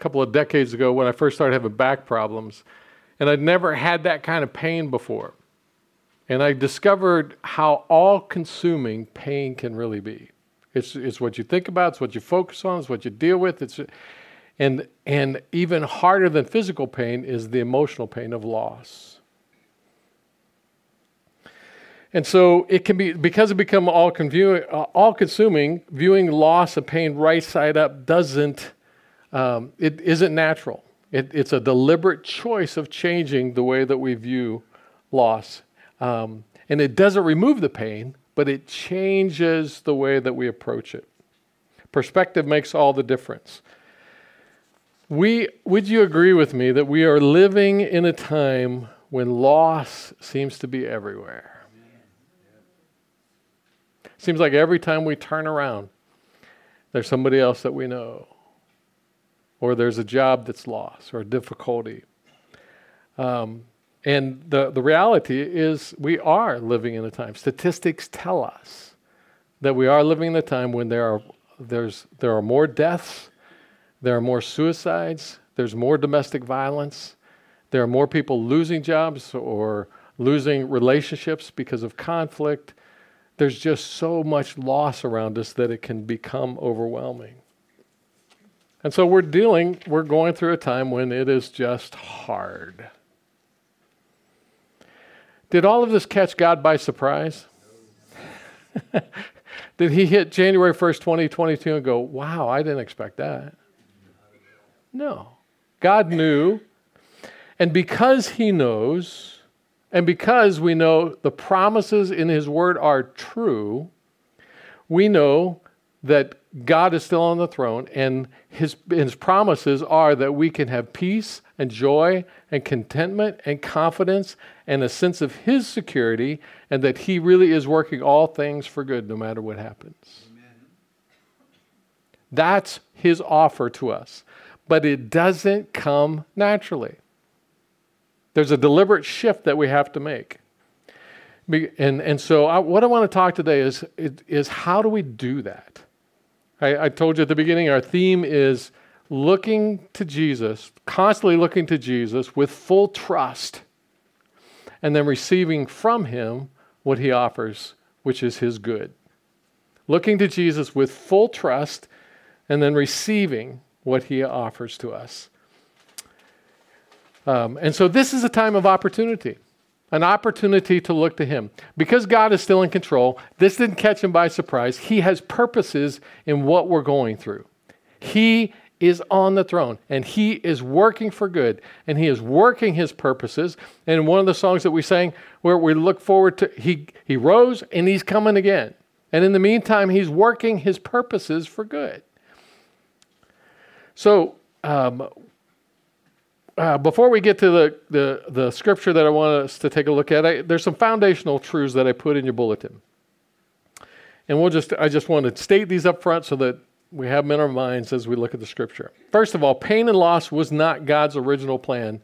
couple of decades ago when I first started having back problems, and I'd never had that kind of pain before. And I discovered how all consuming pain can really be. It's, it's what you think about, it's what you focus on, it's what you deal with. It's, and, and even harder than physical pain is the emotional pain of loss. And so it can be, because it become all, all consuming, viewing loss and pain right side up doesn't, um, it isn't natural. It, it's a deliberate choice of changing the way that we view loss. Um, and it doesn't remove the pain, but it changes the way that we approach it. Perspective makes all the difference. We, would you agree with me that we are living in a time when loss seems to be everywhere? Seems like every time we turn around, there's somebody else that we know, or there's a job that's lost, or a difficulty. Um, and the, the reality is, we are living in a time. Statistics tell us that we are living in a time when there are, there's, there are more deaths, there are more suicides, there's more domestic violence, there are more people losing jobs or losing relationships because of conflict there's just so much loss around us that it can become overwhelming. And so we're dealing, we're going through a time when it is just hard. Did all of this catch God by surprise? Did he hit January 1st, 2022 and go, wow, I didn't expect that? No. God knew. And because he knows, and because we know the promises in His Word are true, we know that God is still on the throne, and his, his promises are that we can have peace and joy and contentment and confidence and a sense of His security, and that He really is working all things for good no matter what happens. Amen. That's His offer to us. But it doesn't come naturally. There's a deliberate shift that we have to make. And, and so, I, what I want to talk today is, is how do we do that? I, I told you at the beginning, our theme is looking to Jesus, constantly looking to Jesus with full trust, and then receiving from Him what He offers, which is His good. Looking to Jesus with full trust, and then receiving what He offers to us. Um, and so this is a time of opportunity, an opportunity to look to Him. Because God is still in control, this didn't catch Him by surprise. He has purposes in what we're going through. He is on the throne and He is working for good and He is working His purposes. And one of the songs that we sang, where we look forward to, He, he rose and He's coming again. And in the meantime, He's working His purposes for good. So, um, uh, before we get to the, the, the, scripture that I want us to take a look at, I, there's some foundational truths that I put in your bulletin. And we'll just, I just want to state these up front so that we have them in our minds as we look at the scripture. First of all, pain and loss was not God's original plan,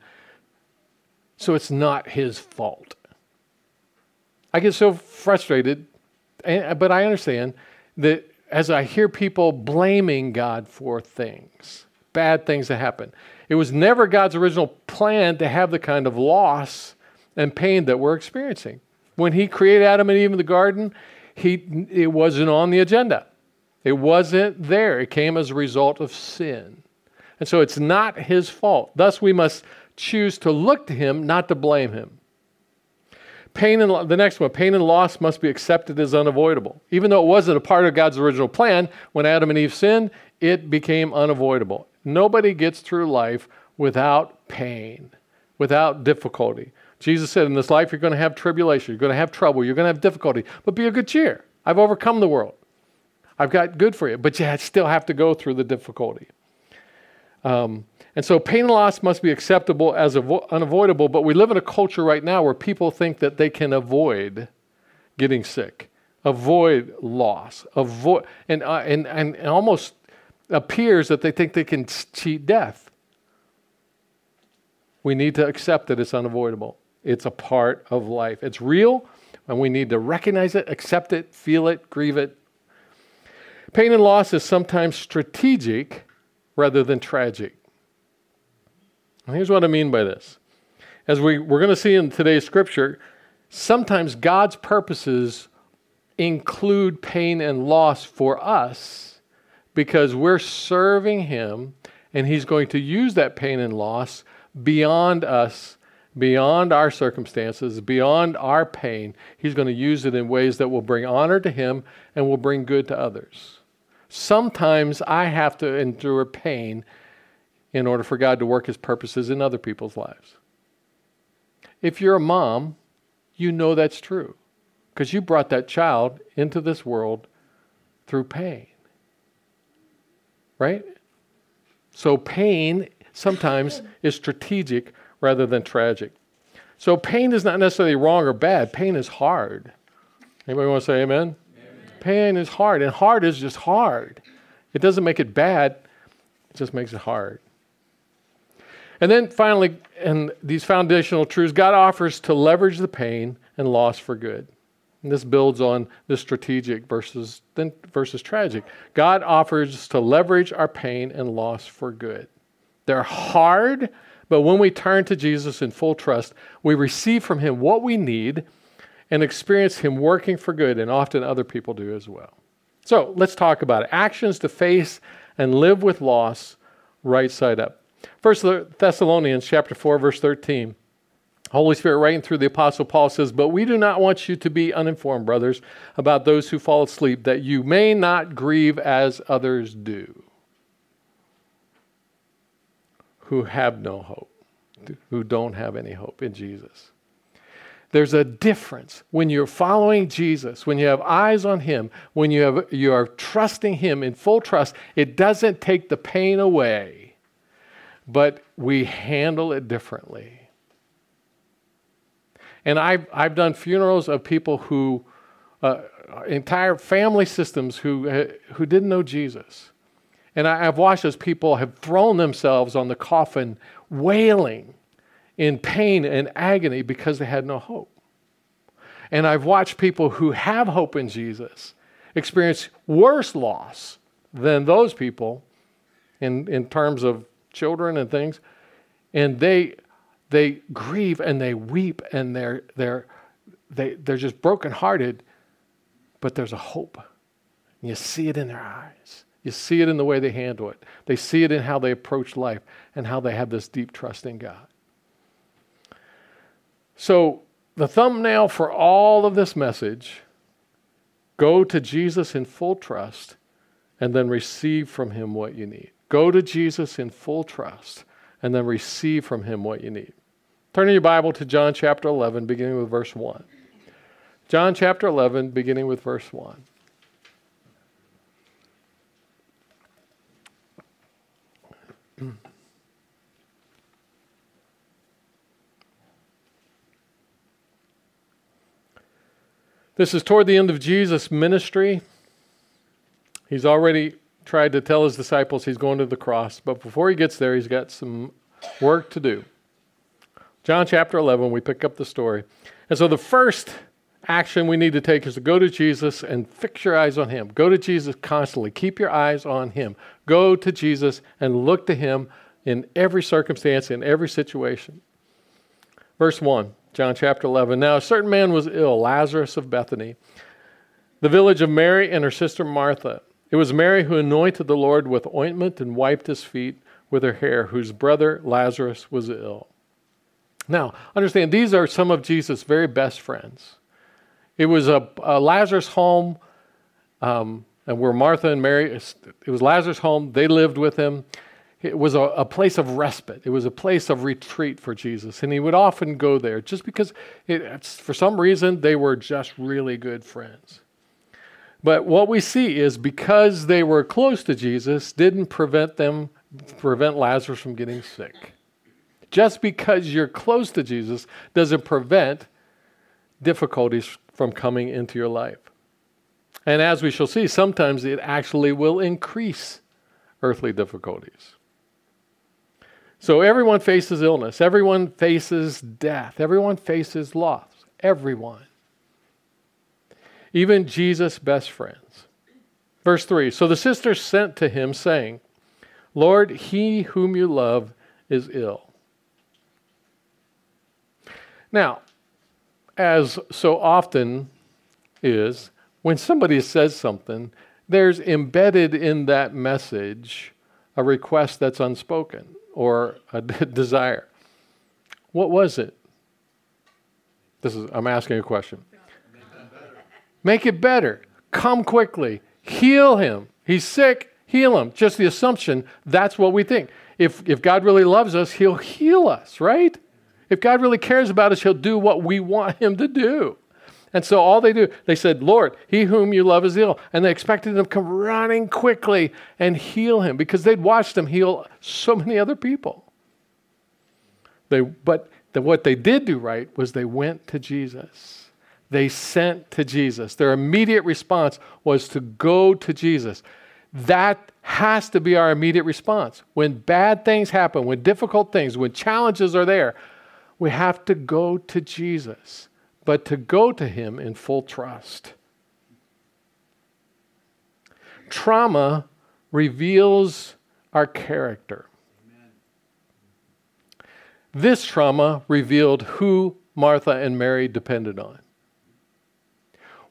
so it's not his fault. I get so frustrated, but I understand that as I hear people blaming God for things, bad things that happen. It was never God's original plan to have the kind of loss and pain that we're experiencing. When He created Adam and Eve in the garden, he, it wasn't on the agenda. It wasn't there. It came as a result of sin. And so it's not His fault. Thus, we must choose to look to Him, not to blame Him. Pain and the next one, pain and loss must be accepted as unavoidable. Even though it wasn't a part of God's original plan, when Adam and Eve sinned, it became unavoidable. Nobody gets through life without pain, without difficulty. Jesus said, In this life, you're going to have tribulation, you're going to have trouble, you're going to have difficulty, but be of good cheer. I've overcome the world. I've got good for you, but you still have to go through the difficulty. Um, and so pain and loss must be acceptable as avo- unavoidable, but we live in a culture right now where people think that they can avoid getting sick, avoid loss, avoid, and, uh, and, and almost appears that they think they can cheat death. We need to accept that it's unavoidable. It's a part of life. It's real, and we need to recognize it, accept it, feel it, grieve it. Pain and loss is sometimes strategic rather than tragic. And here's what I mean by this. As we, we're going to see in today's scripture, sometimes God's purposes include pain and loss for us because we're serving Him and He's going to use that pain and loss beyond us, beyond our circumstances, beyond our pain. He's going to use it in ways that will bring honor to Him and will bring good to others. Sometimes I have to endure pain in order for God to work His purposes in other people's lives. If you're a mom, you know that's true because you brought that child into this world through pain. Right? So, pain sometimes is strategic rather than tragic. So, pain is not necessarily wrong or bad, pain is hard. Anybody want to say amen? amen? Pain is hard, and hard is just hard. It doesn't make it bad, it just makes it hard. And then finally, in these foundational truths, God offers to leverage the pain and loss for good. And this builds on the strategic versus, versus tragic. God offers to leverage our pain and loss for good. They're hard, but when we turn to Jesus in full trust, we receive from Him what we need and experience Him working for good, and often other people do as well. So let's talk about it. Actions to face and live with loss right side up. First Thessalonians chapter 4, verse 13. Holy Spirit, writing through the Apostle Paul, says, But we do not want you to be uninformed, brothers, about those who fall asleep, that you may not grieve as others do, who have no hope, who don't have any hope in Jesus. There's a difference when you're following Jesus, when you have eyes on Him, when you, have, you are trusting Him in full trust. It doesn't take the pain away, but we handle it differently and I've, I've done funerals of people who, uh, entire family systems who, uh, who didn't know Jesus. And I, I've watched as people have thrown themselves on the coffin, wailing in pain and agony because they had no hope. And I've watched people who have hope in Jesus experience worse loss than those people in, in terms of children and things. And they they grieve and they weep and they're, they're, they, they're just brokenhearted, but there's a hope. And you see it in their eyes. You see it in the way they handle it. They see it in how they approach life and how they have this deep trust in God. So, the thumbnail for all of this message go to Jesus in full trust and then receive from him what you need. Go to Jesus in full trust and then receive from him what you need. Turn in your Bible to John chapter 11, beginning with verse 1. John chapter 11, beginning with verse 1. This is toward the end of Jesus' ministry. He's already tried to tell his disciples he's going to the cross, but before he gets there, he's got some work to do. John chapter 11, we pick up the story. And so the first action we need to take is to go to Jesus and fix your eyes on Him. Go to Jesus constantly. Keep your eyes on Him. Go to Jesus and look to Him in every circumstance, in every situation. Verse 1, John chapter 11. Now, a certain man was ill, Lazarus of Bethany, the village of Mary and her sister Martha. It was Mary who anointed the Lord with ointment and wiped his feet with her hair, whose brother Lazarus was ill. Now, understand, these are some of Jesus' very best friends. It was a, a Lazarus home, um, and where Martha and Mary, it was Lazarus' home. They lived with him. It was a, a, place of respite. It was a place of retreat for Jesus. And he would often go there just because, it, for some reason, they were just really good friends. But what we see is because they were close to Jesus, didn't prevent them, prevent Lazarus from getting sick. Just because you're close to Jesus doesn't prevent difficulties from coming into your life. And as we shall see, sometimes it actually will increase earthly difficulties. So everyone faces illness, everyone faces death, everyone faces loss, everyone even Jesus' best friends. Verse 3 So the sisters sent to him, saying, Lord, he whom you love is ill. Now, as so often is, when somebody says something, there's embedded in that message a request that's unspoken or a desire. What was it? This is I'm asking a question. Make it better. Come quickly. Heal him. He's sick. Heal him. Just the assumption that's what we think. If if God really loves us, he'll heal us, right? If God really cares about us, he'll do what we want him to do. And so all they do, they said, Lord, he whom you love is ill. And they expected him to come running quickly and heal him because they'd watched him heal so many other people. They, but the, what they did do right was they went to Jesus. They sent to Jesus. Their immediate response was to go to Jesus. That has to be our immediate response. When bad things happen, when difficult things, when challenges are there, we have to go to Jesus but to go to Him in full trust. Trauma reveals our character. This trauma revealed who Martha and Mary depended on.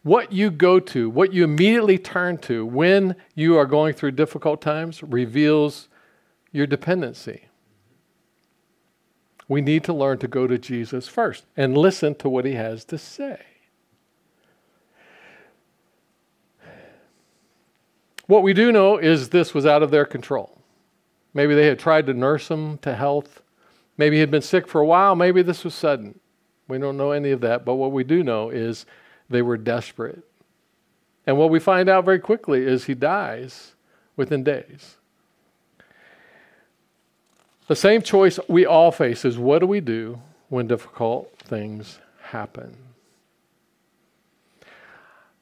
What you go to, what you immediately turn to when you are going through difficult times, reveals your dependency. We need to learn to go to Jesus first and listen to what he has to say. What we do know is this was out of their control. Maybe they had tried to nurse him to health. Maybe he had been sick for a while. Maybe this was sudden. We don't know any of that. But what we do know is they were desperate. And what we find out very quickly is he dies within days. The same choice we all face is what do we do when difficult things happen?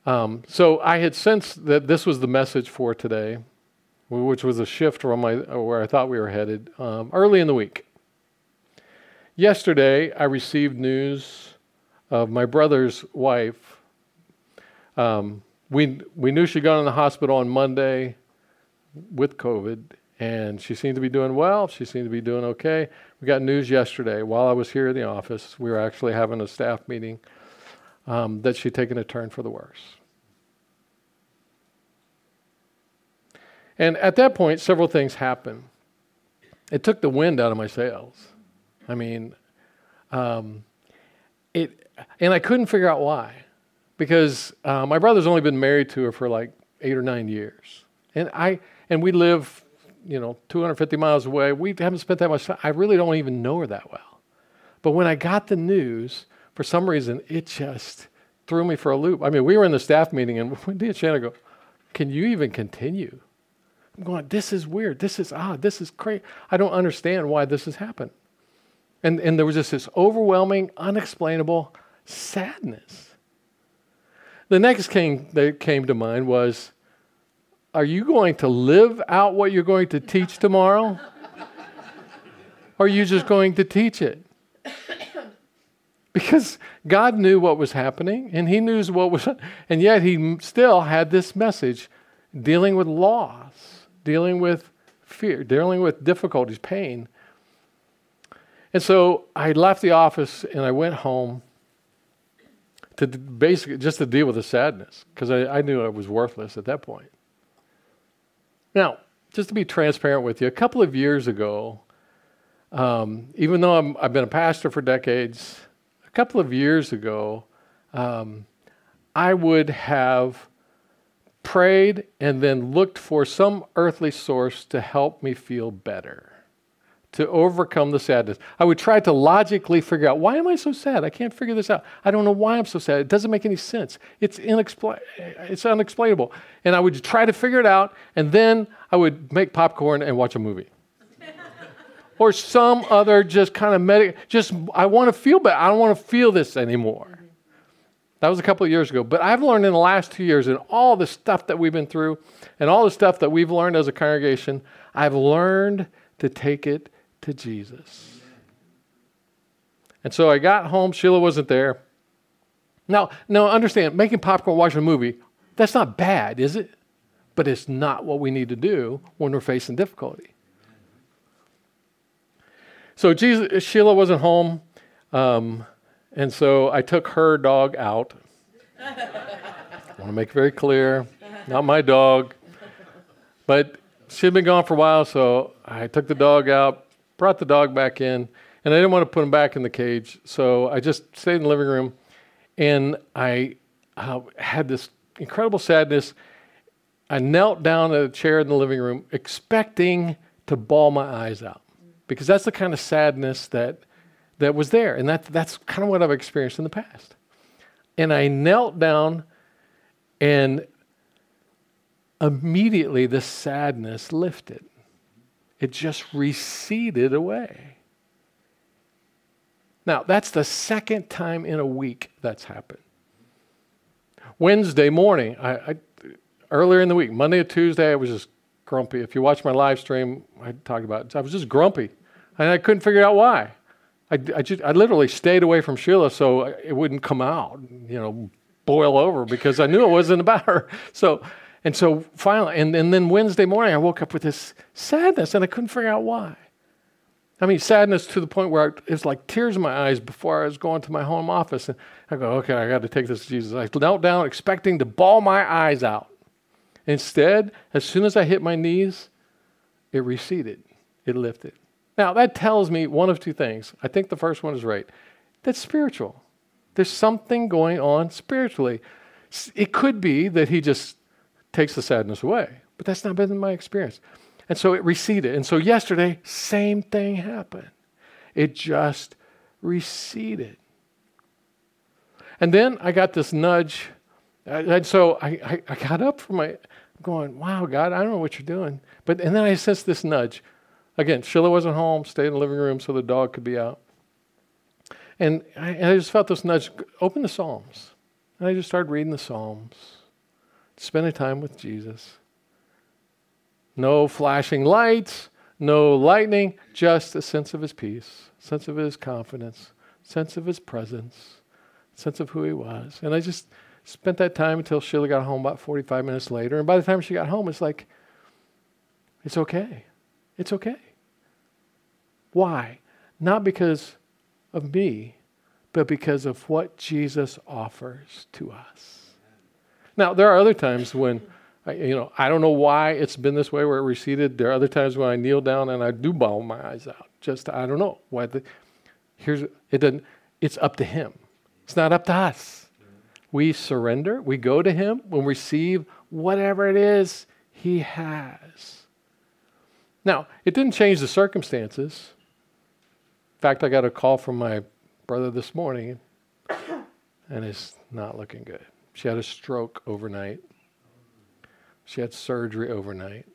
Um, so I had sensed that this was the message for today, which was a shift from my, where I thought we were headed um, early in the week. Yesterday, I received news of my brother's wife. Um, we, we knew she'd gone in the hospital on Monday with COVID, and she seemed to be doing well. She seemed to be doing okay. We got news yesterday while I was here in the office. We were actually having a staff meeting um, that she'd taken a turn for the worse. And at that point, several things happened. It took the wind out of my sails. I mean, um, it, and I couldn't figure out why, because uh, my brother's only been married to her for like eight or nine years, and I and we live you know, 250 miles away. We haven't spent that much time. I really don't even know her that well. But when I got the news, for some reason, it just threw me for a loop. I mean, we were in the staff meeting, and when did Shannon go, Can you even continue? I'm going, This is weird. This is odd. This is crazy. I don't understand why this has happened. And, and there was just this overwhelming, unexplainable sadness. The next thing that came to mind was are you going to live out what you're going to teach tomorrow? or are you just going to teach it? Because God knew what was happening and He knew what was, and yet He still had this message dealing with loss, dealing with fear, dealing with difficulties, pain. And so I left the office and I went home to basically just to deal with the sadness because I, I knew I was worthless at that point. Now, just to be transparent with you, a couple of years ago, um, even though i have been a pastor for decades, a couple of years ago, um, I would have prayed and then looked for some earthly source to help me feel better to overcome the sadness. I would try to logically figure out why am I so sad? I can't figure this out. I don't know why I'm so sad. It doesn't make any sense. It's inexpl- it's unexplainable. And I would try to figure it out and then I would make popcorn and watch a movie. or some other just kind of medic just I want to feel better. I don't want to feel this anymore. Mm-hmm. That was a couple of years ago. But I've learned in the last two years, and all the stuff that we've been through, and all the stuff that we've learned as a congregation, I've learned to take it to Jesus. And so I got home, Sheila wasn't there. Now, now understand, making popcorn, watching a movie, that's not bad, is it? But it's not what we need to do when we're facing difficulty. So Jesus, Sheila wasn't home, um, And so I took her dog out. I want to make very clear, not my dog. But she'd been gone for a while, so I took the dog out, brought the dog back in, and I didn't want to put him back in the cage. So I just stayed in the living room, and I uh, had this incredible sadness. I knelt down at a chair in the living room, expecting to bawl my eyes out, because that's the kind of sadness that that was there. And that, that's kind of what I've experienced in the past. And I knelt down, and immediately the sadness lifted. It just receded away. Now, that's the second time in a week that's happened. Wednesday morning, I, I, earlier in the week, Monday or Tuesday, I was just grumpy. If you watch my live stream, I talked about it. I was just grumpy, and I couldn't figure out why. I, I, just, I literally stayed away from Sheila so it wouldn't come out, you know, boil over because I knew it wasn't about her. So, and so finally, and, and then Wednesday morning, I woke up with this sadness and I couldn't figure out why. I mean, sadness to the point where it was like tears in my eyes before I was going to my home office. And I go, okay, I got to take this to Jesus. I knelt down expecting to bawl my eyes out. Instead, as soon as I hit my knees, it receded, it lifted. Now, that tells me one of two things. I think the first one is right. That's spiritual. There's something going on spiritually. It could be that he just takes the sadness away, but that's not been my experience. And so it receded. And so yesterday, same thing happened. It just receded. And then I got this nudge. And so I, I, I got up from my, going, wow, God, I don't know what you're doing. But, and then I sensed this nudge. Again, Sheila wasn't home, stayed in the living room so the dog could be out. And I, and I just felt this nudge open the Psalms. And I just started reading the Psalms, spending time with Jesus. No flashing lights, no lightning, just a sense of his peace, sense of his confidence, sense of his presence, sense of who he was. And I just spent that time until Sheila got home about 45 minutes later. And by the time she got home, it's like, it's okay. It's okay. Why? Not because of me, but because of what Jesus offers to us. Now, there are other times when, I, you know, I don't know why it's been this way where it receded. There are other times when I kneel down and I do bawl my eyes out. Just, I don't know why. The, here's, it doesn't, it's up to Him. It's not up to us. We surrender, we go to Him, we receive whatever it is He has. Now, it didn't change the circumstances. In fact, I got a call from my brother this morning, and it's not looking good. She had a stroke overnight. She had surgery overnight.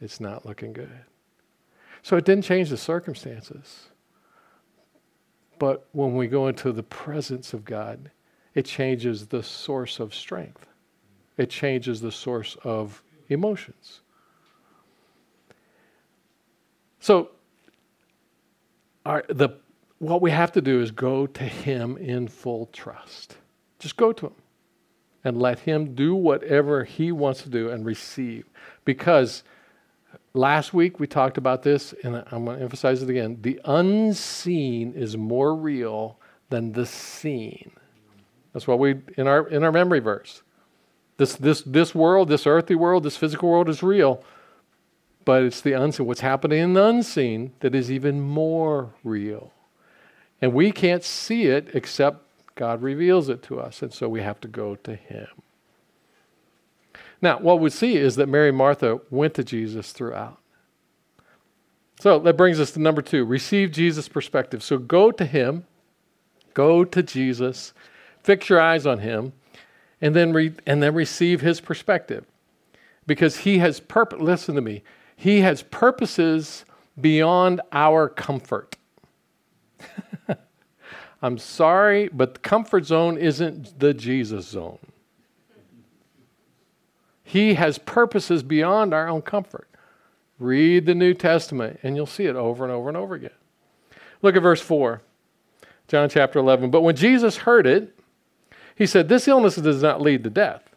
It's not looking good. So it didn't change the circumstances. But when we go into the presence of God, it changes the source of strength. It changes the source of emotions. So, our, the, what we have to do is go to Him in full trust. Just go to Him and let Him do whatever He wants to do and receive. Because last week we talked about this, and I'm going to emphasize it again. The unseen is more real than the seen. That's what we in our in our memory verse. This this this world, this earthly world, this physical world is real, but it's the unseen, what's happening in the unseen, that is even more real. And we can't see it except God reveals it to us, and so we have to go to Him. Now, what we see is that Mary Martha went to Jesus throughout. So that brings us to number two receive Jesus' perspective. So go to Him, go to Jesus, fix your eyes on Him, and then, re- and then receive His perspective. Because He has purpose. Listen to me. He has purposes beyond our comfort. I'm sorry, but the comfort zone isn't the Jesus zone. He has purposes beyond our own comfort. Read the New Testament and you'll see it over and over and over again. Look at verse 4, John chapter 11. But when Jesus heard it, he said, This illness does not lead to death.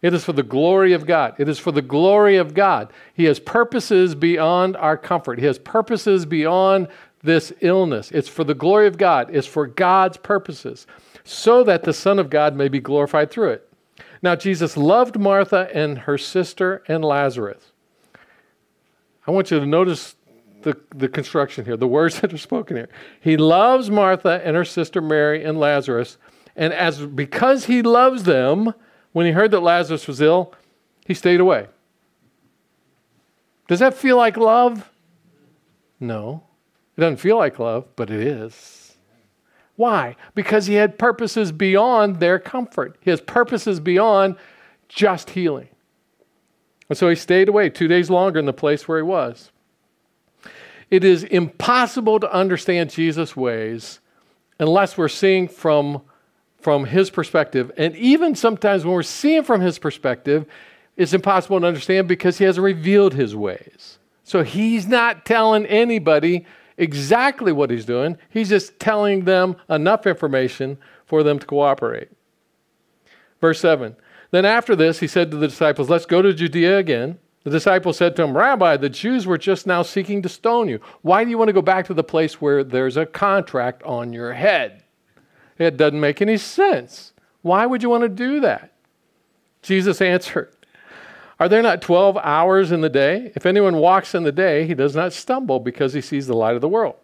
It is for the glory of God. It is for the glory of God. He has purposes beyond our comfort. He has purposes beyond this illness. It's for the glory of God, it's for God's purposes, so that the Son of God may be glorified through it. Now, Jesus loved Martha and her sister and Lazarus. I want you to notice the, the construction here, the words that are spoken here. He loves Martha and her sister Mary and Lazarus. And as because he loves them, when he heard that Lazarus was ill, he stayed away. Does that feel like love? No. It doesn't feel like love, but it is. Why? Because he had purposes beyond their comfort. Has purposes beyond just healing. And so he stayed away two days longer in the place where he was. It is impossible to understand Jesus' ways unless we're seeing from, from his perspective. And even sometimes when we're seeing from his perspective, it's impossible to understand because he hasn't revealed his ways. So he's not telling anybody exactly what he's doing, he's just telling them enough information for them to cooperate. Verse 7 Then after this, he said to the disciples, Let's go to Judea again. The disciples said to him, Rabbi, the Jews were just now seeking to stone you. Why do you want to go back to the place where there's a contract on your head? It doesn't make any sense. Why would you want to do that? Jesus answered, Are there not 12 hours in the day? If anyone walks in the day, he does not stumble because he sees the light of the world.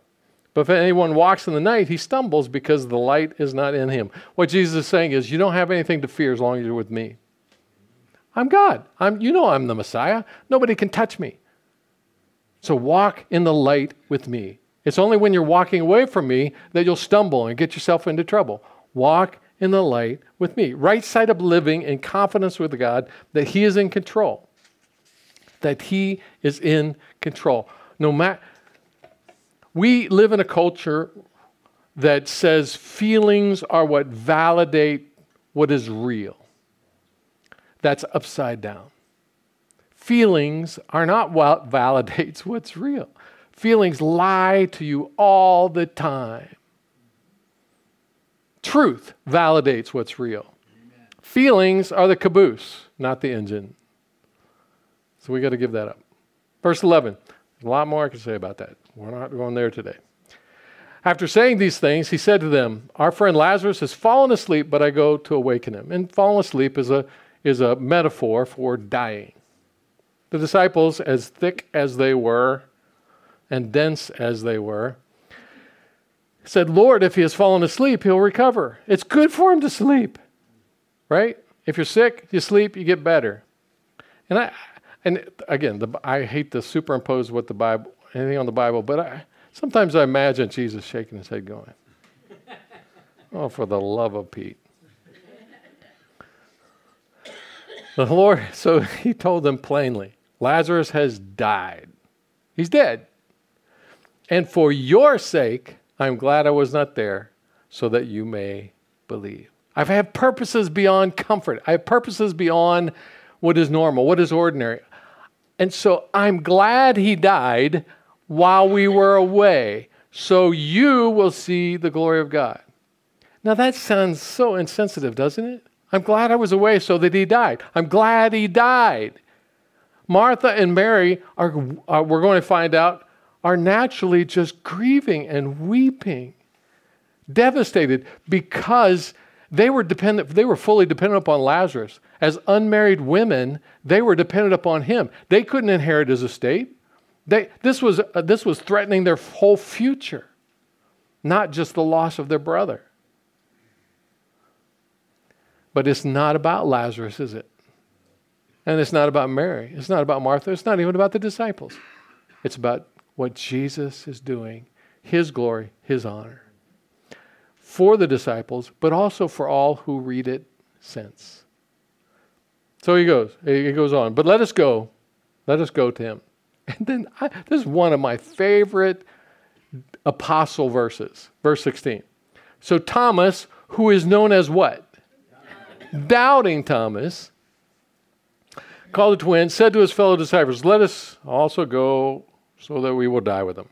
But if anyone walks in the night, he stumbles because the light is not in him. What Jesus is saying is, You don't have anything to fear as long as you're with me. I'm God. I'm, you know I'm the Messiah. Nobody can touch me. So walk in the light with me. It's only when you're walking away from me that you'll stumble and get yourself into trouble. Walk in the light with me. Right side up living in confidence with God that He is in control. That He is in control. No matter we live in a culture that says feelings are what validate what is real that's upside down. Feelings are not what validates what's real. Feelings lie to you all the time. Truth validates what's real. Amen. Feelings are the caboose, not the engine. So we got to give that up. Verse 11. There's a lot more I can say about that. We're not going there today. After saying these things, he said to them, Our friend Lazarus has fallen asleep, but I go to awaken him. And fallen asleep is a is a metaphor for dying. The disciples, as thick as they were and dense as they were, said, Lord, if he has fallen asleep, he'll recover. It's good for him to sleep, right? If you're sick, you sleep, you get better. And I, and again, the, I hate to superimpose what the Bible, anything on the Bible, but I, sometimes I imagine Jesus shaking his head, going, "Oh, for the love of Pete." The Lord, so he told them plainly Lazarus has died. He's dead. And for your sake, I'm glad I was not there so that you may believe. I have purposes beyond comfort. I have purposes beyond what is normal, what is ordinary. And so I'm glad he died while we were away, so you will see the glory of God. Now that sounds so insensitive, doesn't it? I'm glad I was away so that he died. I'm glad he died. Martha and Mary are, uh, we're going to find out, are naturally just grieving and weeping, devastated because they were dependent, they were fully dependent upon Lazarus. As unmarried women, they were dependent upon him. They couldn't inherit his estate. They, this, was, uh, this was threatening their whole future, not just the loss of their brother. But it's not about Lazarus, is it? And it's not about Mary. It's not about Martha. It's not even about the disciples. It's about what Jesus is doing, His glory, His honor. For the disciples, but also for all who read it since. So he goes, he goes on. But let us go. Let us go to him. And then I, this is one of my favorite apostle verses. Verse 16. So Thomas, who is known as what? doubting Thomas, called the twins, said to his fellow disciples, Let us also go so that we will die with them.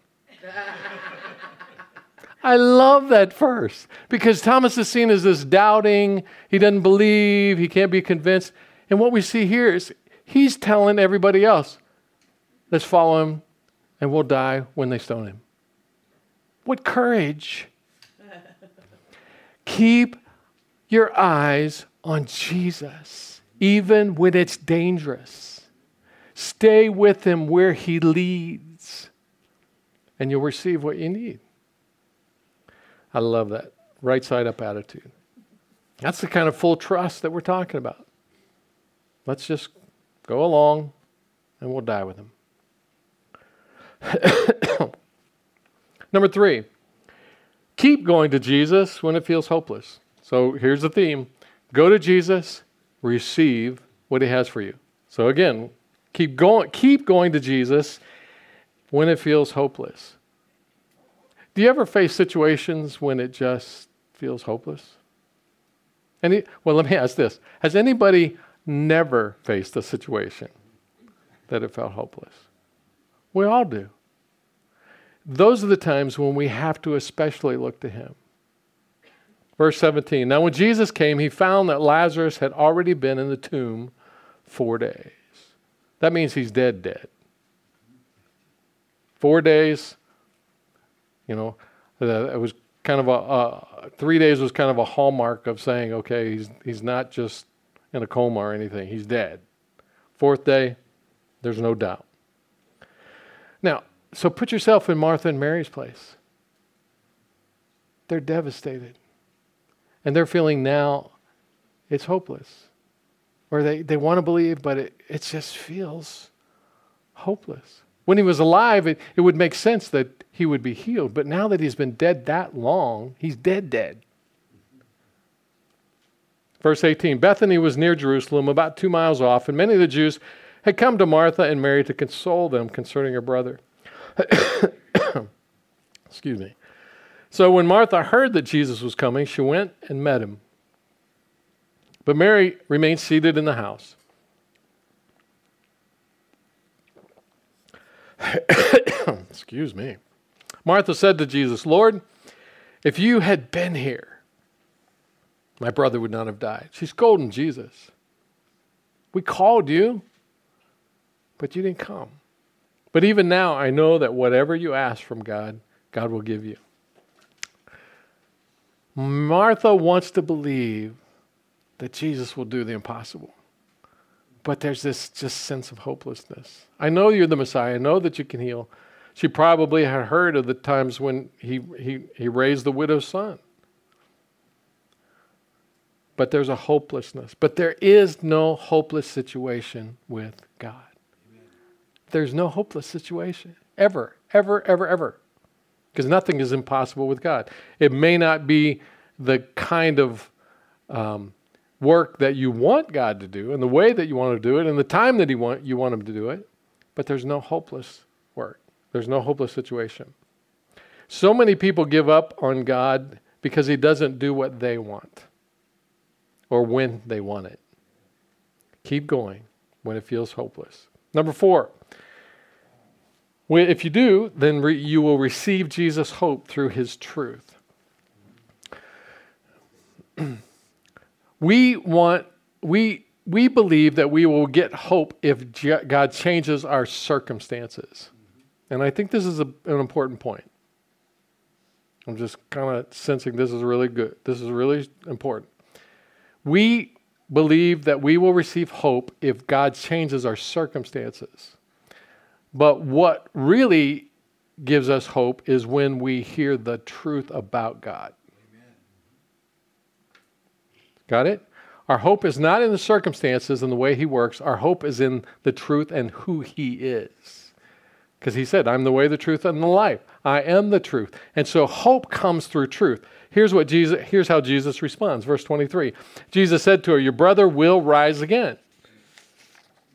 I love that verse because Thomas is seen as this doubting, he doesn't believe, he can't be convinced. And what we see here is he's telling everybody else, let's follow him and we'll die when they stone him. What courage! Keep your eyes on Jesus, even when it's dangerous. Stay with him where he leads, and you'll receive what you need. I love that. Right side up attitude. That's the kind of full trust that we're talking about. Let's just go along and we'll die with him. Number three, keep going to Jesus when it feels hopeless. So here's the theme go to Jesus, receive what he has for you. So again, keep going, keep going to Jesus when it feels hopeless. Do you ever face situations when it just feels hopeless? Any, well, let me ask this Has anybody never faced a situation that it felt hopeless? We all do. Those are the times when we have to especially look to Him. Verse 17 Now, when Jesus came, he found that Lazarus had already been in the tomb four days. That means he's dead, dead. Four days, you know, it was kind of a, three days was kind of a hallmark of saying, okay, he's, he's not just in a coma or anything, he's dead. Fourth day, there's no doubt. Now, so put yourself in Martha and Mary's place. They're devastated. And they're feeling now it's hopeless. Or they, they want to believe, but it, it just feels hopeless. When he was alive, it, it would make sense that he would be healed. But now that he's been dead that long, he's dead, dead. Verse 18 Bethany was near Jerusalem, about two miles off, and many of the Jews had come to Martha and Mary to console them concerning her brother. Excuse me. So when Martha heard that Jesus was coming, she went and met him. But Mary remained seated in the house. Excuse me. Martha said to Jesus, Lord, if you had been here, my brother would not have died. She's scolding Jesus. We called you, but you didn't come. But even now, I know that whatever you ask from God, God will give you. Martha wants to believe that Jesus will do the impossible. But there's this just sense of hopelessness. I know you're the Messiah. I know that you can heal. She probably had heard of the times when he, he, he raised the widow's son. But there's a hopelessness. But there is no hopeless situation with God. There's no hopeless situation. Ever, ever, ever, ever because nothing is impossible with God. It may not be the kind of um, work that you want God to do and the way that you want to do it and the time that he want, you want him to do it, but there's no hopeless work. There's no hopeless situation. So many people give up on God because he doesn't do what they want or when they want it. Keep going when it feels hopeless. Number four, if you do, then re- you will receive Jesus' hope through his truth. we want, we, we believe that we will get hope if God changes our circumstances. And I think this is a, an important point. I'm just kind of sensing this is really good. This is really important. We believe that we will receive hope if God changes our circumstances. But what really gives us hope is when we hear the truth about God. Got it? Our hope is not in the circumstances and the way He works. Our hope is in the truth and who He is. Because He said, I'm the way, the truth, and the life. I am the truth. And so hope comes through truth. Here's what Jesus here's how Jesus responds. Verse 23. Jesus said to her, Your brother will rise again.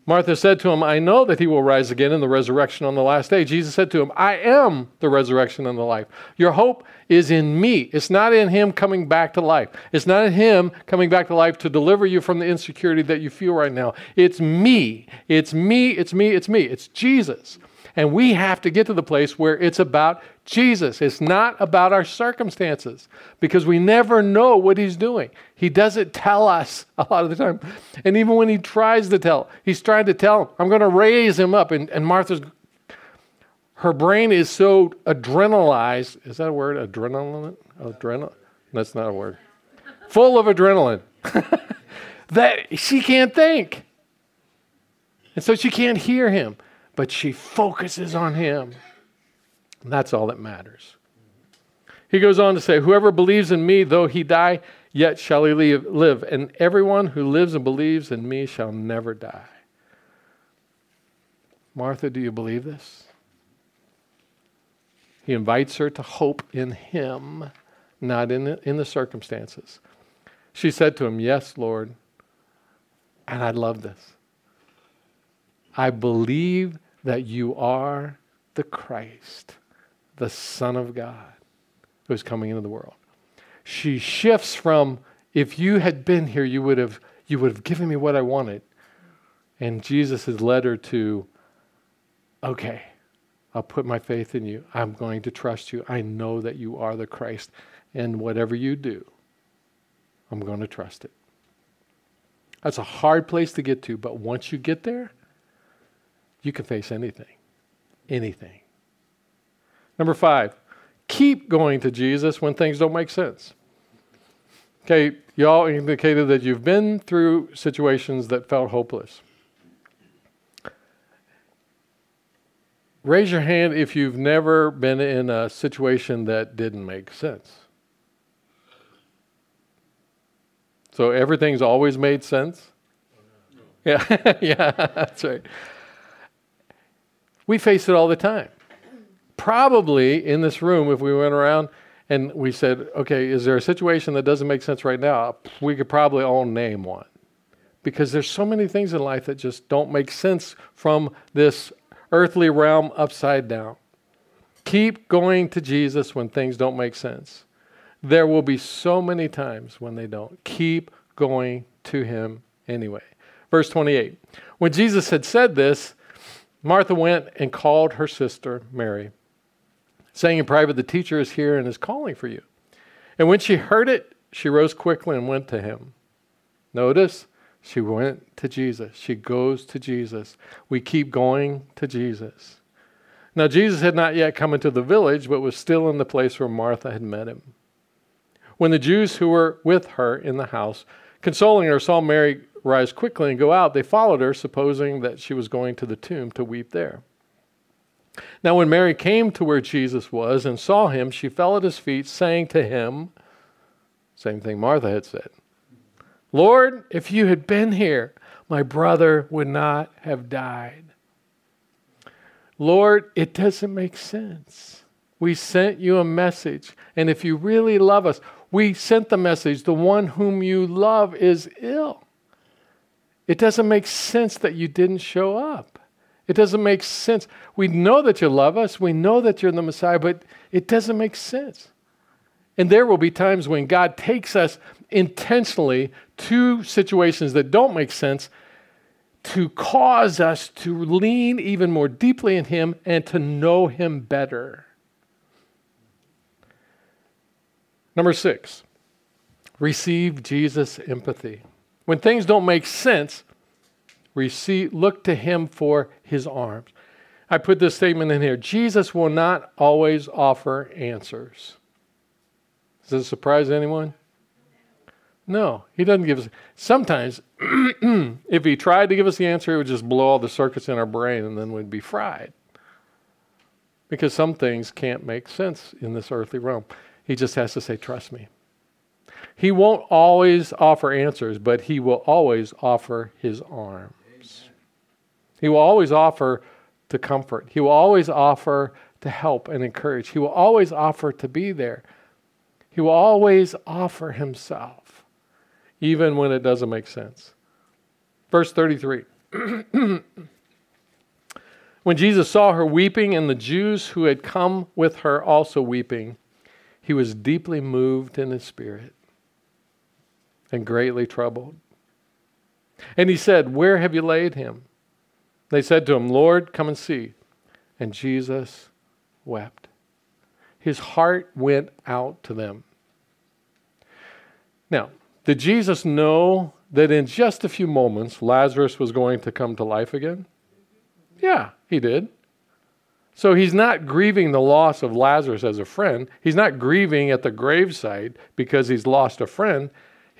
Martha said to him, I know that he will rise again in the resurrection on the last day. Jesus said to him, I am the resurrection and the life. Your hope is in me. It's not in him coming back to life. It's not in him coming back to life to deliver you from the insecurity that you feel right now. It's me. It's me. It's me. It's me. It's Jesus. And we have to get to the place where it's about Jesus. It's not about our circumstances because we never know what he's doing. He doesn't tell us a lot of the time. And even when he tries to tell, he's trying to tell, I'm going to raise him up. And, and Martha's, Her brain is so adrenalized. Is that a word? Adrenaline? Adrenal? That's not a word. Full of adrenaline that she can't think. And so she can't hear him, but she focuses on him. And that's all that matters. He goes on to say, Whoever believes in me, though he die, yet shall he live. And everyone who lives and believes in me shall never die. Martha, do you believe this? He invites her to hope in him, not in the, in the circumstances. She said to him, Yes, Lord. And I love this. I believe that you are the Christ, the Son of God who's coming into the world. She shifts from if you had been here, you would have you would have given me what I wanted. And Jesus has led her to, okay, I'll put my faith in you. I'm going to trust you. I know that you are the Christ. And whatever you do, I'm going to trust it. That's a hard place to get to, but once you get there, you can face anything. Anything. Number five, keep going to Jesus when things don't make sense. Okay, y'all indicated that you've been through situations that felt hopeless. Raise your hand if you've never been in a situation that didn't make sense. So everything's always made sense? Oh, yeah, yeah, that's right. We face it all the time probably in this room, if we went around and we said, okay, is there a situation that doesn't make sense right now? We could probably all name one. Because there's so many things in life that just don't make sense from this earthly realm upside down. Keep going to Jesus when things don't make sense. There will be so many times when they don't. Keep going to Him anyway. Verse 28 When Jesus had said this, Martha went and called her sister Mary saying in private, The teacher is here and is calling for you. And when she heard it, she rose quickly and went to him. Notice, she went to Jesus. She goes to Jesus. We keep going to Jesus. Now, Jesus had not yet come into the village, but was still in the place where Martha had met him. When the Jews who were with her in the house, consoling her, saw Mary rise quickly and go out, they followed her, supposing that she was going to the tomb to weep there. Now, when Mary came to where Jesus was and saw him, she fell at his feet, saying to him, same thing Martha had said, Lord, if you had been here, my brother would not have died. Lord, it doesn't make sense. We sent you a message, and if you really love us, we sent the message the one whom you love is ill. It doesn't make sense that you didn't show up. It doesn't make sense. We know that you love us, we know that you're the Messiah, but it doesn't make sense. And there will be times when God takes us intentionally to situations that don't make sense to cause us to lean even more deeply in Him and to know Him better. Number six, receive Jesus' empathy. When things don't make sense, receive, look to him for his arms. I put this statement in here Jesus will not always offer answers. Does this surprise anyone? No, he doesn't give us. Sometimes, if he tried to give us the answer, it would just blow all the circuits in our brain and then we'd be fried. Because some things can't make sense in this earthly realm. He just has to say, Trust me. He won't always offer answers, but he will always offer his arm. He will always offer to comfort. He will always offer to help and encourage. He will always offer to be there. He will always offer himself, even when it doesn't make sense. Verse 33. when Jesus saw her weeping and the Jews who had come with her also weeping, he was deeply moved in his spirit and greatly troubled. And he said, Where have you laid him? They said to him, Lord, come and see. And Jesus wept. His heart went out to them. Now, did Jesus know that in just a few moments Lazarus was going to come to life again? Yeah, he did. So he's not grieving the loss of Lazarus as a friend. He's not grieving at the graveside because he's lost a friend.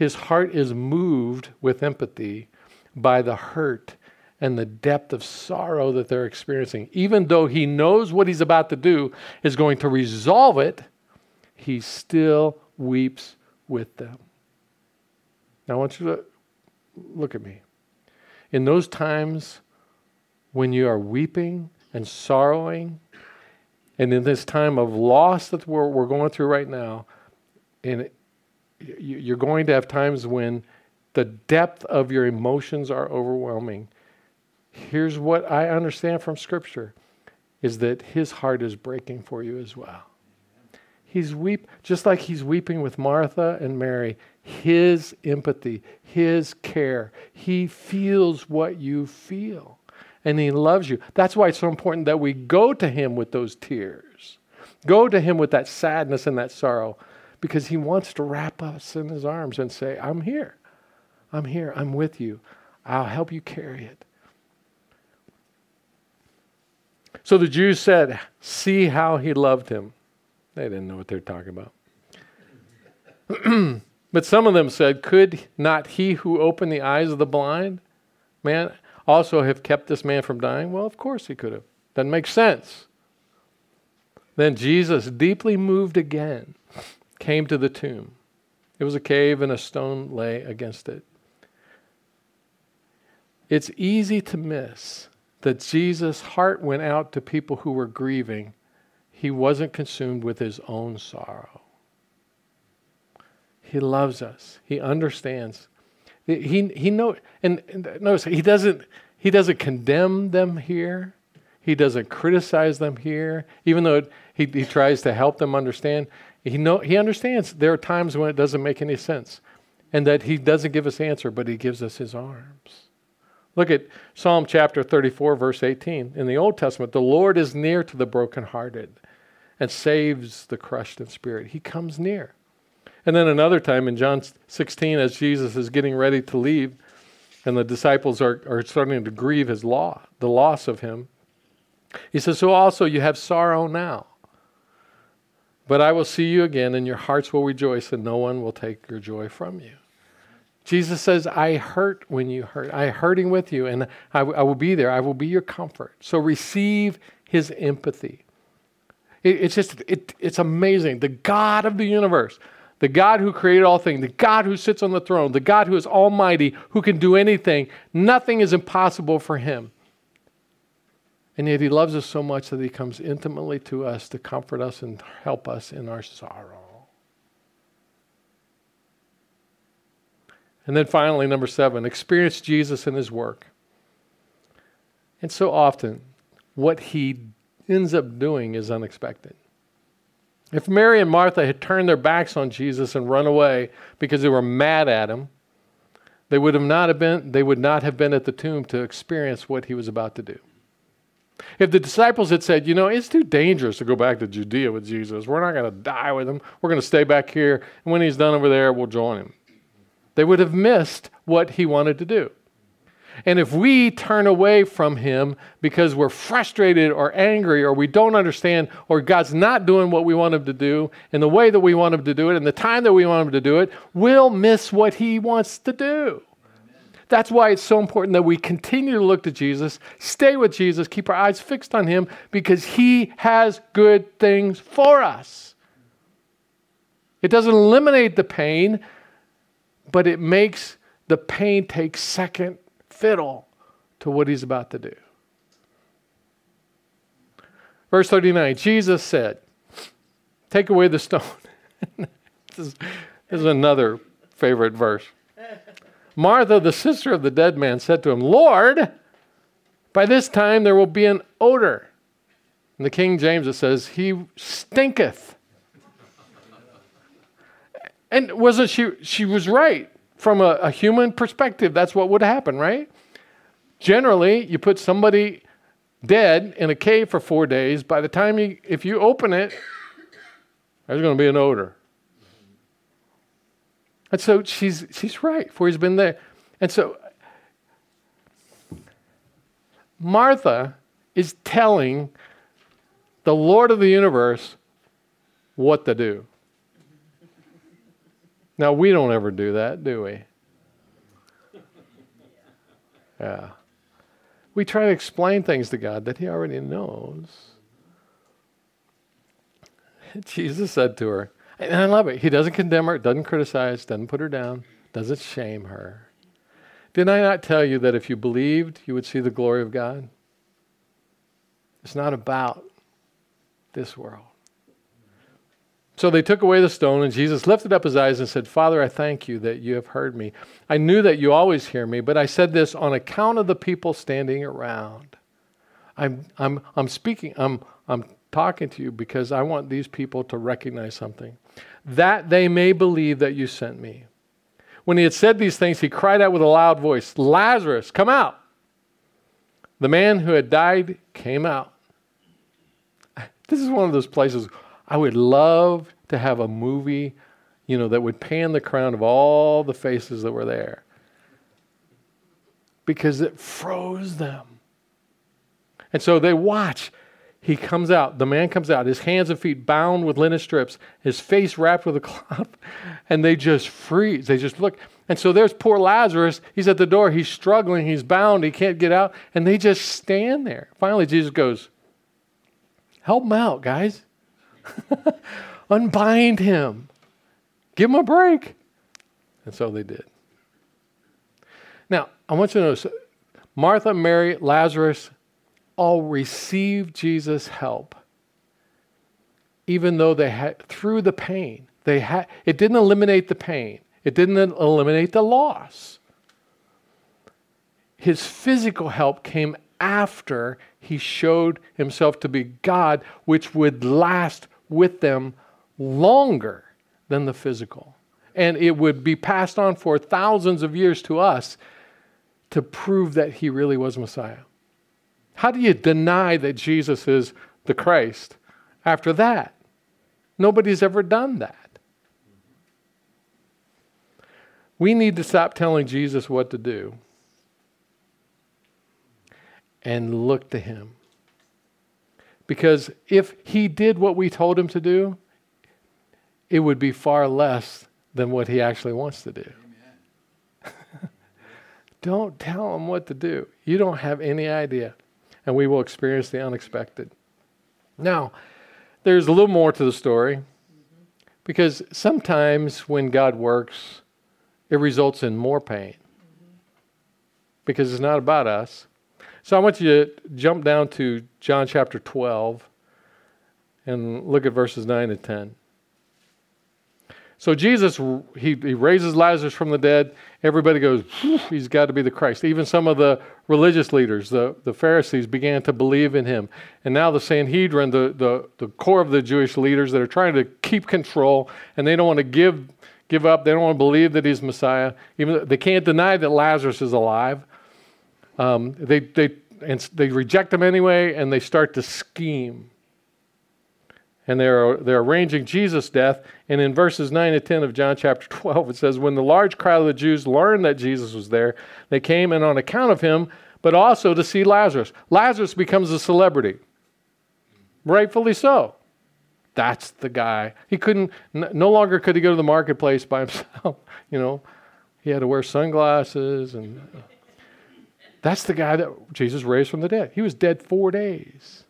His heart is moved with empathy by the hurt and the depth of sorrow that they're experiencing. Even though he knows what he's about to do is going to resolve it, he still weeps with them. Now, I want you to look at me. In those times when you are weeping and sorrowing, and in this time of loss that we're, we're going through right now, and you're going to have times when the depth of your emotions are overwhelming. Here's what I understand from Scripture is that his heart is breaking for you as well. He's weep just like he's weeping with Martha and Mary. His empathy, his care. He feels what you feel and he loves you. That's why it's so important that we go to him with those tears. Go to him with that sadness and that sorrow because he wants to wrap us in his arms and say, I'm here. I'm here. I'm with you. I'll help you carry it. So the Jews said, See how he loved him. They didn't know what they were talking about. but some of them said, Could not he who opened the eyes of the blind man also have kept this man from dying? Well, of course he could have. Doesn't make sense. Then Jesus, deeply moved again, came to the tomb. It was a cave and a stone lay against it. It's easy to miss that Jesus' heart went out to people who were grieving he wasn't consumed with his own sorrow. He loves us. He understands. He, he know, and, and notice he doesn't, he doesn't condemn them here. He doesn't criticize them here, even though he, he tries to help them understand. He, know, he understands there are times when it doesn't make any sense and that he doesn't give us answer, but he gives us his arms. Look at Psalm chapter 34, verse 18. In the Old Testament, the Lord is near to the brokenhearted and saves the crushed in spirit. He comes near. And then another time in John 16, as Jesus is getting ready to leave, and the disciples are, are starting to grieve his law, the loss of him, he says, So also you have sorrow now. But I will see you again, and your hearts will rejoice, and no one will take your joy from you. Jesus says, I hurt when you hurt. I hurting with you, and I, w- I will be there. I will be your comfort. So receive his empathy. It, it's just, it, it's amazing. The God of the universe, the God who created all things, the God who sits on the throne, the God who is almighty, who can do anything, nothing is impossible for him. And yet he loves us so much that he comes intimately to us to comfort us and help us in our sorrow. And then finally, number seven, experience Jesus in his work. And so often, what he ends up doing is unexpected. If Mary and Martha had turned their backs on Jesus and run away because they were mad at him, they would have not have been they would not have been at the tomb to experience what he was about to do. If the disciples had said, you know, it's too dangerous to go back to Judea with Jesus. We're not going to die with him. We're going to stay back here, and when he's done over there, we'll join him. They would have missed what he wanted to do. And if we turn away from Him because we're frustrated or angry or we don't understand or God's not doing what we want Him to do in the way that we want Him to do it in the time that we want Him to do it, we'll miss what He wants to do. That's why it's so important that we continue to look to Jesus, stay with Jesus, keep our eyes fixed on Him because He has good things for us. It doesn't eliminate the pain, but it makes the pain take second fiddle to what he's about to do. Verse 39 Jesus said, Take away the stone. this, is, this is another favorite verse. Martha, the sister of the dead man, said to him, Lord, by this time there will be an odor. In the King James, it says, He stinketh. And wasn't she? She was right from a, a human perspective, that's what would happen, right? Generally, you put somebody dead in a cave for four days. By the time you, if you open it, there's going to be an odor. And so she's, she's right, for he's been there. And so Martha is telling the Lord of the universe what to do. Now, we don't ever do that, do we? Yeah. We try to explain things to God that He already knows. Jesus said to her, and I love it. He doesn't condemn her, doesn't criticize, doesn't put her down, doesn't shame her. Did I not tell you that if you believed, you would see the glory of God? It's not about this world. So they took away the stone, and Jesus lifted up his eyes and said, Father, I thank you that you have heard me. I knew that you always hear me, but I said this on account of the people standing around. I'm, I'm, I'm speaking, I'm, I'm talking to you because I want these people to recognize something. That they may believe that you sent me. When he had said these things, he cried out with a loud voice, Lazarus, come out. The man who had died came out. This is one of those places I would love to have a movie, you know, that would pan the crown of all the faces that were there. Because it froze them. And so they watch he comes out. The man comes out, his hands and feet bound with linen strips, his face wrapped with a cloth, and they just freeze. They just look. And so there's poor Lazarus. He's at the door. He's struggling. He's bound. He can't get out. And they just stand there. Finally, Jesus goes, Help him out, guys. Unbind him. Give him a break. And so they did. Now, I want you to notice Martha, Mary, Lazarus, all received Jesus' help, even though they had, through the pain, they had, it didn't eliminate the pain, it didn't eliminate the loss. His physical help came after he showed himself to be God, which would last with them longer than the physical. And it would be passed on for thousands of years to us to prove that he really was Messiah. How do you deny that Jesus is the Christ after that? Nobody's ever done that. We need to stop telling Jesus what to do and look to him. Because if he did what we told him to do, it would be far less than what he actually wants to do. don't tell him what to do. You don't have any idea and we will experience the unexpected. Now, there's a little more to the story because sometimes when God works, it results in more pain because it's not about us. So I want you to jump down to John chapter 12 and look at verses 9 and 10. So Jesus, he, he raises Lazarus from the dead. Everybody goes, he's got to be the Christ. Even some of the religious leaders, the, the Pharisees, began to believe in him. And now the Sanhedrin, the, the, the core of the Jewish leaders that are trying to keep control and they don't want to give, give up, they don't want to believe that he's Messiah. Even they can't deny that Lazarus is alive. Um, they, they, and they reject him anyway and they start to scheme and they're, they're arranging Jesus' death. And in verses 9 to 10 of John chapter 12, it says, When the large crowd of the Jews learned that Jesus was there, they came and on account of him, but also to see Lazarus. Lazarus becomes a celebrity. Rightfully so. That's the guy. He couldn't, no longer could he go to the marketplace by himself. You know, he had to wear sunglasses. And uh, that's the guy that Jesus raised from the dead. He was dead four days.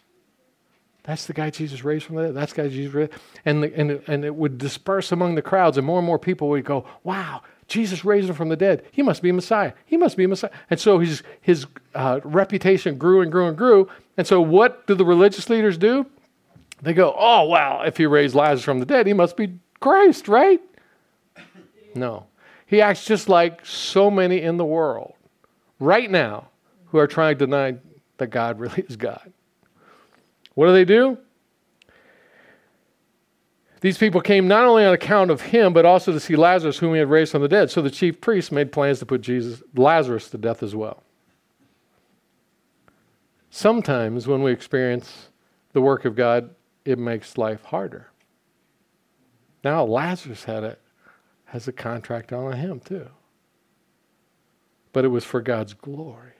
That's the guy Jesus raised from the dead. That's the guy Jesus raised. And, the, and, and it would disperse among the crowds, and more and more people would go, wow, Jesus raised him from the dead. He must be a Messiah. He must be a Messiah. And so his, his uh, reputation grew and grew and grew. And so what do the religious leaders do? They go, oh, well, if he raised Lazarus from the dead, he must be Christ, right? No. He acts just like so many in the world right now who are trying to deny that God really is God. What do they do? These people came not only on account of him, but also to see Lazarus, whom he had raised from the dead. So the chief priests made plans to put Jesus, Lazarus to death as well. Sometimes when we experience the work of God, it makes life harder. Now Lazarus had a, has a contract on him too. But it was for God's glory.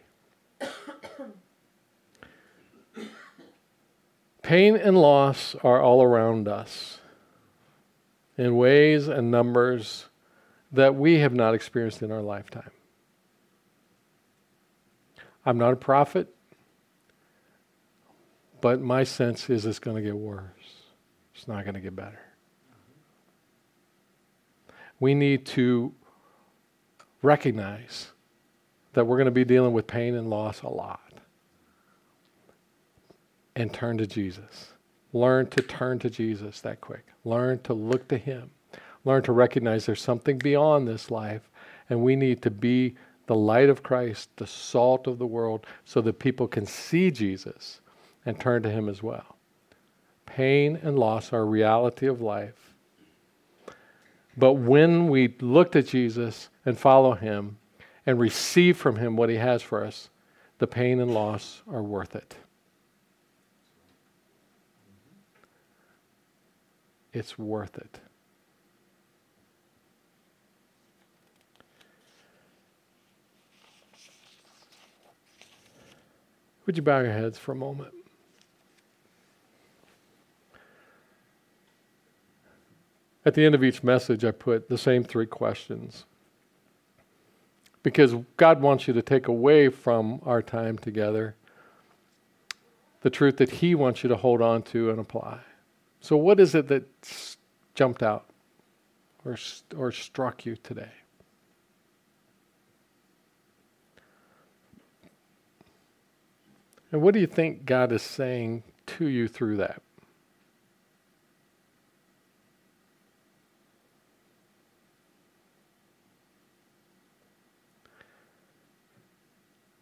Pain and loss are all around us in ways and numbers that we have not experienced in our lifetime. I'm not a prophet, but my sense is it's going to get worse. It's not going to get better. We need to recognize that we're going to be dealing with pain and loss a lot. And turn to Jesus. Learn to turn to Jesus that quick. Learn to look to Him. Learn to recognize there's something beyond this life, and we need to be the light of Christ, the salt of the world, so that people can see Jesus and turn to Him as well. Pain and loss are a reality of life. But when we look to Jesus and follow Him and receive from Him what He has for us, the pain and loss are worth it. It's worth it. Would you bow your heads for a moment? At the end of each message, I put the same three questions. Because God wants you to take away from our time together the truth that He wants you to hold on to and apply. So, what is it that jumped out or, or struck you today? And what do you think God is saying to you through that?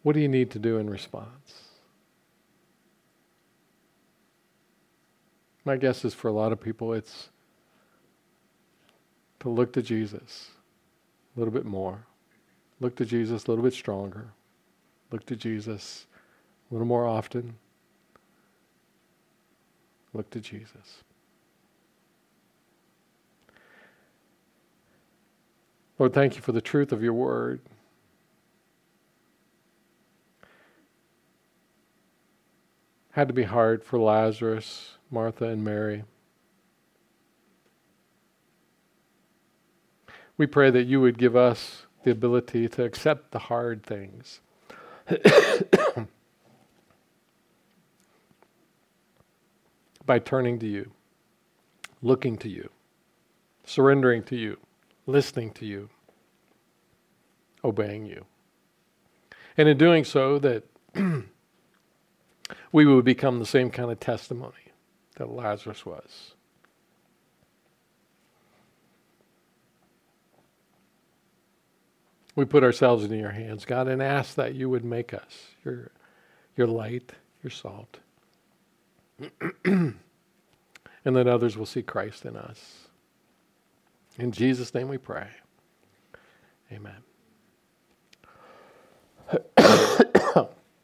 What do you need to do in response? My guess is for a lot of people, it's to look to Jesus a little bit more, look to Jesus a little bit stronger, look to Jesus a little more often. Look to Jesus. Lord, thank you for the truth of your word. Had to be hard for Lazarus, Martha, and Mary. We pray that you would give us the ability to accept the hard things. by turning to you, looking to you, surrendering to you, listening to you, obeying you. And in doing so, that we would become the same kind of testimony that Lazarus was. We put ourselves into your hands, God, and ask that you would make us your, your light, your salt. and that others will see Christ in us. In Jesus' name we pray. Amen.